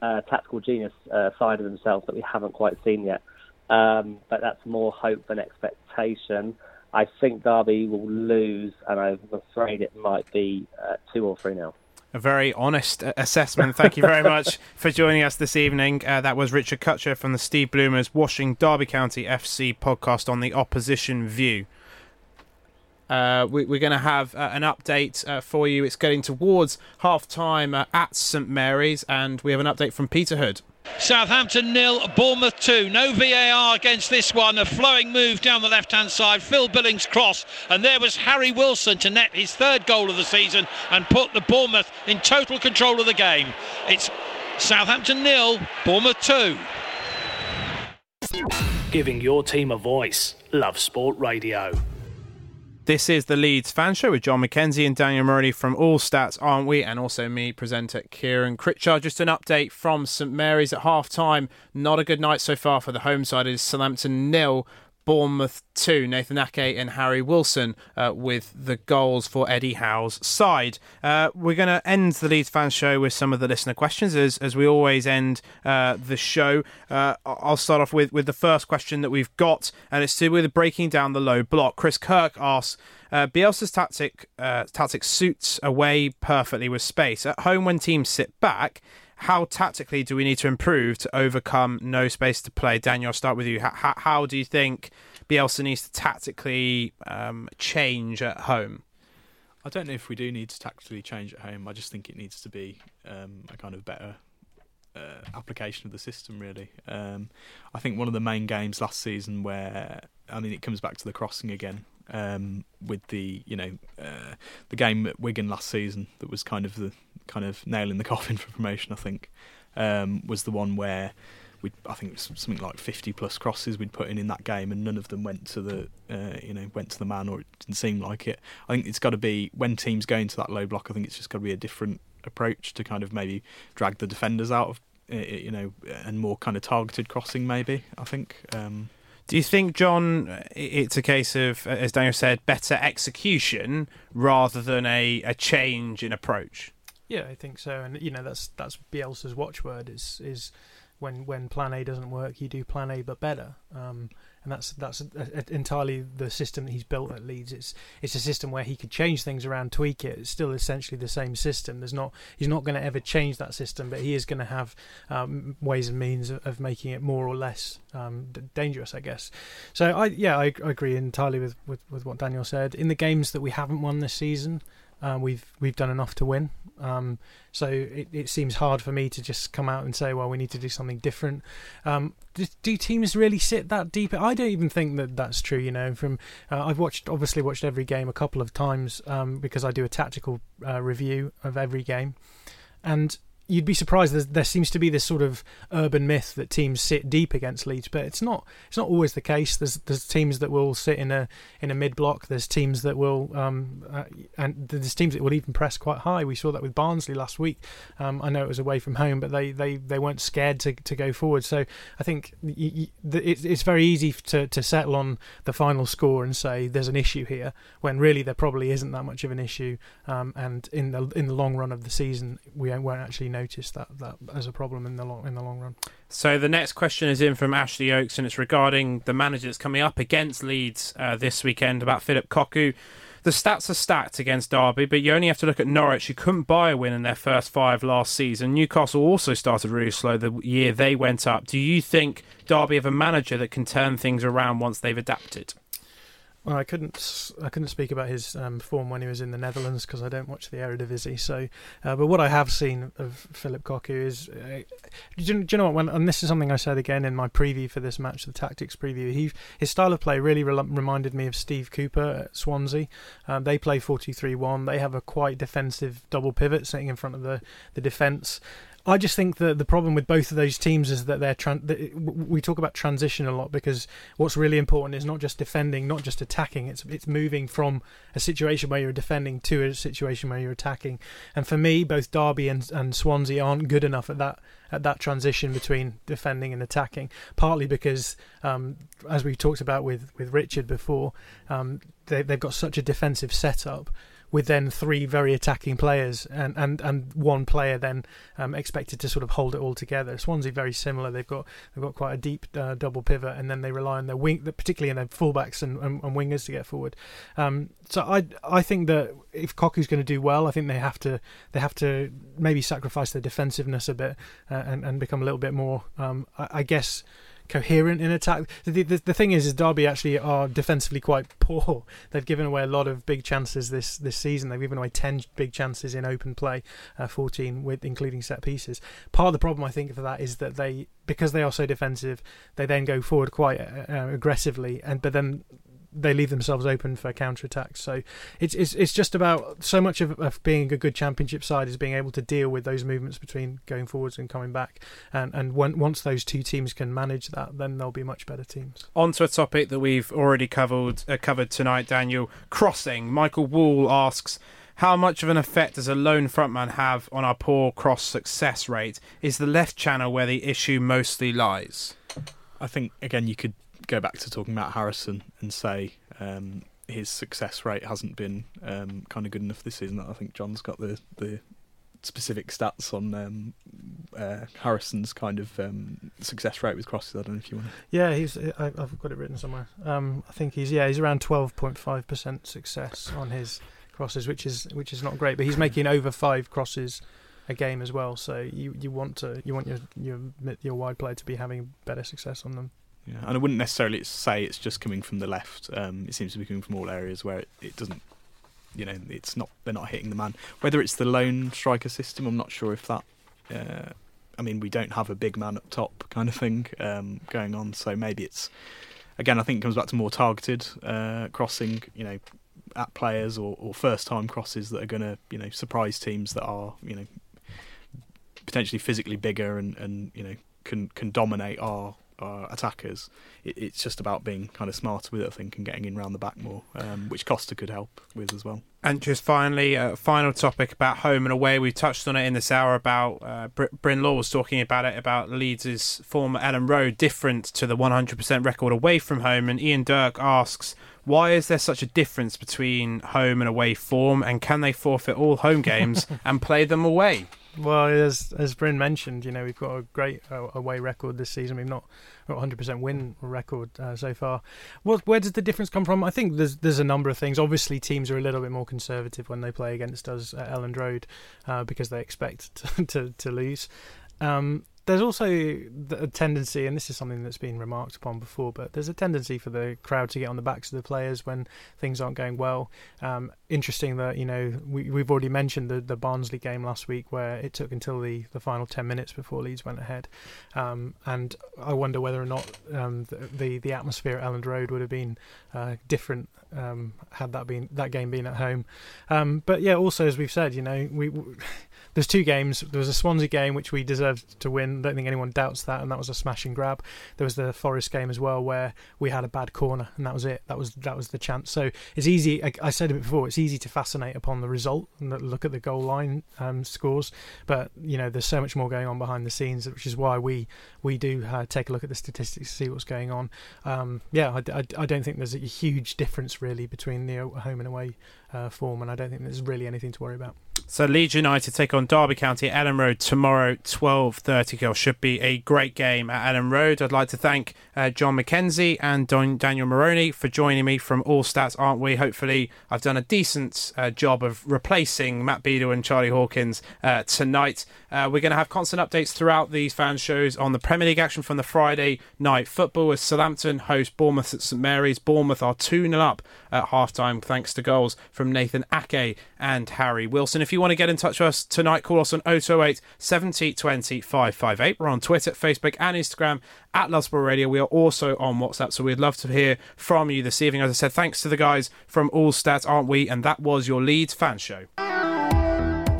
uh, tactical genius uh, side of himself that we haven't quite seen yet. Um, but that's more hope than expectation. I think Derby will lose, and I'm afraid it might be uh, two or three now. A very honest uh, assessment. Thank you very much for joining us this evening. Uh, that was Richard Cutcher from the Steve Bloomers Watching Derby County FC podcast on the opposition view. Uh, we, are going to have uh, an update uh, for you. It's getting towards half time uh, at St Mary's, and we have an update from Peterhood. Southampton nil, Bournemouth two. No VAR against this one. A flowing move down the left-hand side. Phil Billing's cross, and there was Harry Wilson to net his third goal of the season and put the Bournemouth in total control of the game. It's Southampton nil, Bournemouth two. Giving your team a voice. Love Sport Radio. This is the Leeds Fan Show with John McKenzie and Daniel Murray from All Stats, aren't we? And also me, presenter Kieran Critchard. Just an update from St Mary's at half time. Not a good night so far for the home side. It is Southampton nil, Bournemouth 2. Nathan Ake and Harry Wilson uh, with the goals for Eddie Howe's side. Uh, we're going to end the Leeds Fans Show with some of the listener questions, as, as we always end uh, the show. Uh, I'll start off with, with the first question that we've got, and it's to do with breaking down the low block. Chris Kirk asks, uh, Bielsa's tactic uh, tactic suits away perfectly with space. At home, when teams sit back, how tactically do we need to improve to overcome no space to play? Daniel, I'll start with you. How, how do you think Bielsa needs to tactically um, change at home? I don't know if we do need to tactically change at home. I just think it needs to be um, a kind of better uh, application of the system, really. Um, I think one of the main games last season where, I mean, it comes back to the crossing again. Um, with the you know uh, the game at Wigan last season that was kind of the kind of nail in the coffin for promotion. I think um, was the one where we I think it was something like 50 plus crosses we'd put in in that game, and none of them went to the uh, you know went to the man, or it didn't seem like it. I think it's got to be when teams go into that low block. I think it's just got to be a different approach to kind of maybe drag the defenders out of uh, you know and more kind of targeted crossing. Maybe I think. Um, do you think, John, it's a case of, as Daniel said, better execution rather than a, a change in approach? Yeah, I think so, and you know that's that's Bielsa's watchword is is when when Plan A doesn't work, you do Plan A but better. Um, and that's that's a, a, entirely the system that he's built at Leeds. It's it's a system where he could change things around, tweak it. It's still essentially the same system. There's not he's not going to ever change that system, but he is going to have um, ways and means of, of, making it more or less um, dangerous, I guess. So I yeah I, I agree entirely with, with, with what Daniel said. In the games that we haven't won this season, we've we've done enough to win. Um, so it, it seems hard for me to just come out and say, well, we need to do something different. Um, do, do teams really sit that deep? I don't even think that that's true. You know, from uh, I've watched obviously watched every game a couple of times um, because I do a tactical uh, review of every game, and you'd be surprised. There's, there seems to be this sort of urban myth that teams sit deep against Leeds, but it's not. It's not always the case. There's there's teams that will sit in a in a mid block. There's teams that will um, uh, and there's teams that will even press quite high. We saw that with Barnsley last week. Um, I know it was away from home, but they, they, they weren't scared to, to go forward. So I think it's it's very easy to to settle on the final score and say there's an issue here when really there probably isn't that much of an issue. Um, and in the in the long run of the season, we won't actually notice that, that as a problem in the long in the long run. So the next question is in from Ashley Oakes, and it's regarding the manager that's coming up against Leeds uh, this weekend about Philip Cocu. The stats are stacked against Derby, but you only have to look at Norwich, who couldn't buy a win in their first five last season. Newcastle also started really slow the year they went up. Do you think Derby have a manager that can turn things around once they've adapted? Well, I couldn't I couldn't speak about his um, form when he was in the Netherlands because I don't watch the Eredivisie. So, uh, but what I have seen of Philip Cocu is, uh, do, you, do, you, know what? When, and this is something I said again in my preview for this match, the tactics preview. He his style of play really re- reminded me of Steve Cooper at Swansea. Um, they play 4-2-3-1. They have a quite defensive double pivot sitting in front of the the defence. I just think that the problem with both of those teams is that they're tran- that we talk about transition a lot because what's really important is not just defending, not just attacking. It's it's moving from a situation where you're defending to a situation where you're attacking. And for me, both Derby and, and Swansea aren't good enough at that at that transition between defending and attacking. Partly because, um, as we talked about with with Richard before, um, they, they've got such a defensive setup with then three very attacking players and, and, and one player then um, expected to sort of hold it all together. Swansea very similar. They've got they've got quite a deep uh, double pivot, and then they rely on their wing, particularly in their fullbacks and, and, and wingers to get forward. Um, so I I think that if Cocu's going to do well, I think they have to they have to maybe sacrifice their defensiveness a bit uh, and and become a little bit more. Um, I, I guess coherent in attack. The, the, the thing is, is Derby actually are defensively quite poor. They've given away a lot of big chances this this season. They've given away ten big chances in open play, uh, fourteen with including set pieces. Part of the problem I think for that is that they because they are so defensive, they then go forward quite uh, uh aggressively, and but then they leave themselves open for counter attacks. So it's it's it's just about so much of, of, being a good championship side is being able to deal with those movements between going forwards and coming back. And and when, once those two teams can manage that, then they'll be much better teams. On to a topic that we've already covered uh, covered tonight, Daniel. Crossing. Michael Wall asks. How much of an effect does a lone frontman have on our poor cross success rate? Is the left channel where the issue mostly lies? I think again you could go back to talking about Harrison and say um, his success rate hasn't been um, kind of good enough this season. I think John's got the the specific stats on um, uh, Harrison's kind of um, success rate with crosses. I don't know if you want. to... Yeah, he's. I, have got it written somewhere. Um, I think he's. Yeah, he's around twelve point five percent success on his crosses, which is which is not great. But he's making over five crosses a game as well. So you, you want to you want your your your wide player to be having better success on them. Yeah, and I wouldn't necessarily say it's just coming from the left. Um, it seems to be coming from all areas where it, it doesn't, you know, it's not they're not hitting the man. Whether it's the lone striker system, I'm not sure if that. Uh, I mean, we don't have a big man up top kind of thing um, going on, so maybe it's again. I think it comes back to more targeted uh, crossing. You know, at players or, or first time crosses that are going to you know surprise teams that are you know potentially physically bigger and, and you know can can dominate our our attackers. It, it's just about being kind of smarter with it, I think, and getting in around the back more, um, which Costa could help with as well. And just finally, a uh, final topic about home and away. We touched on it in this hour about uh, Br- Bryn Law was talking about it about Leeds' former Elland Road, different to the 100% record away from home. And Ian Dirk asks, why is there such a difference between home and away form, and can they forfeit all home games and play them away? Well, as as Bryn mentioned, you know we've got a great uh, away record this season. We've not got a 100% win record uh, so far. Well, where does the difference come from? I think there's there's a number of things. Obviously, teams are a little bit more conservative when they play against us at Elland Road uh, because they expect to, to, to lose. Um, there's also a tendency, and this is something that's been remarked upon before, but there's a tendency for the crowd to get on the backs of the players when things aren't going well. Um, interesting that you know we, we've already mentioned the, the Barnsley game last week where it took until the, the final ten minutes before Leeds went ahead, um, and I wonder whether or not um, the, the, the atmosphere at Elland Road would have been uh, different um, had that been that game been at home. Um, but yeah, also as we've said, you know we there's two games. There was a Swansea game which we deserved to win. I don't think anyone doubts that, and that was a smash and grab. There was the Forest game as well where we had a bad corner, and that was it. That was that was the chance. So it's easy. I, I said it before. It's easy to fascinate upon the result and look at the goal line um, scores, but you know there's so much more going on behind the scenes, which is why we we do uh, take a look at the statistics to see what's going on. Um, yeah, I, I, I, don't think there's a huge difference really between the home and away uh, form, and I don't think there's really anything to worry about. So Leeds United take on Derby County at Elland Road tomorrow, twelve thirty. Kill should be a great game at Elland Road. I'd like to thank uh, John McKenzie and Don, Daniel Moroni for joining me from All Stats, aren't we? Hopefully, I've done a decent uh, job of replacing Matt Beadle and Charlie Hawkins uh, tonight. Uh, we're going to have constant updates throughout these fan shows on the Premier League action from the Friday night football as Southampton host Bournemouth at St Mary's. Bournemouth are 2 0 up at half time thanks to goals from Nathan Ake and Harry Wilson. If you want to get in touch with us tonight, call us on 028 70 20 558. We're on Twitter, Facebook, and Instagram at Love Sport Radio. We are also on WhatsApp, so we'd love to hear from you this evening. As I said, thanks to the guys from All Stats, aren't we? And that was your Leeds fan show.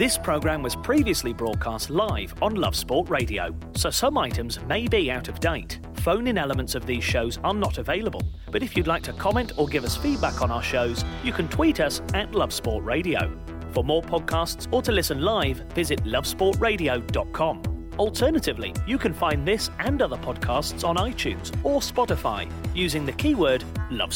This programme was previously broadcast live on Love Sport Radio, so some items may be out of date. Phone in elements of these shows are not available, but if you'd like to comment or give us feedback on our shows, you can tweet us at Love Sport Radio. For more podcasts or to listen live, visit lovesportradio.com. Alternatively, you can find this and other podcasts on iTunes or Spotify using the keyword Love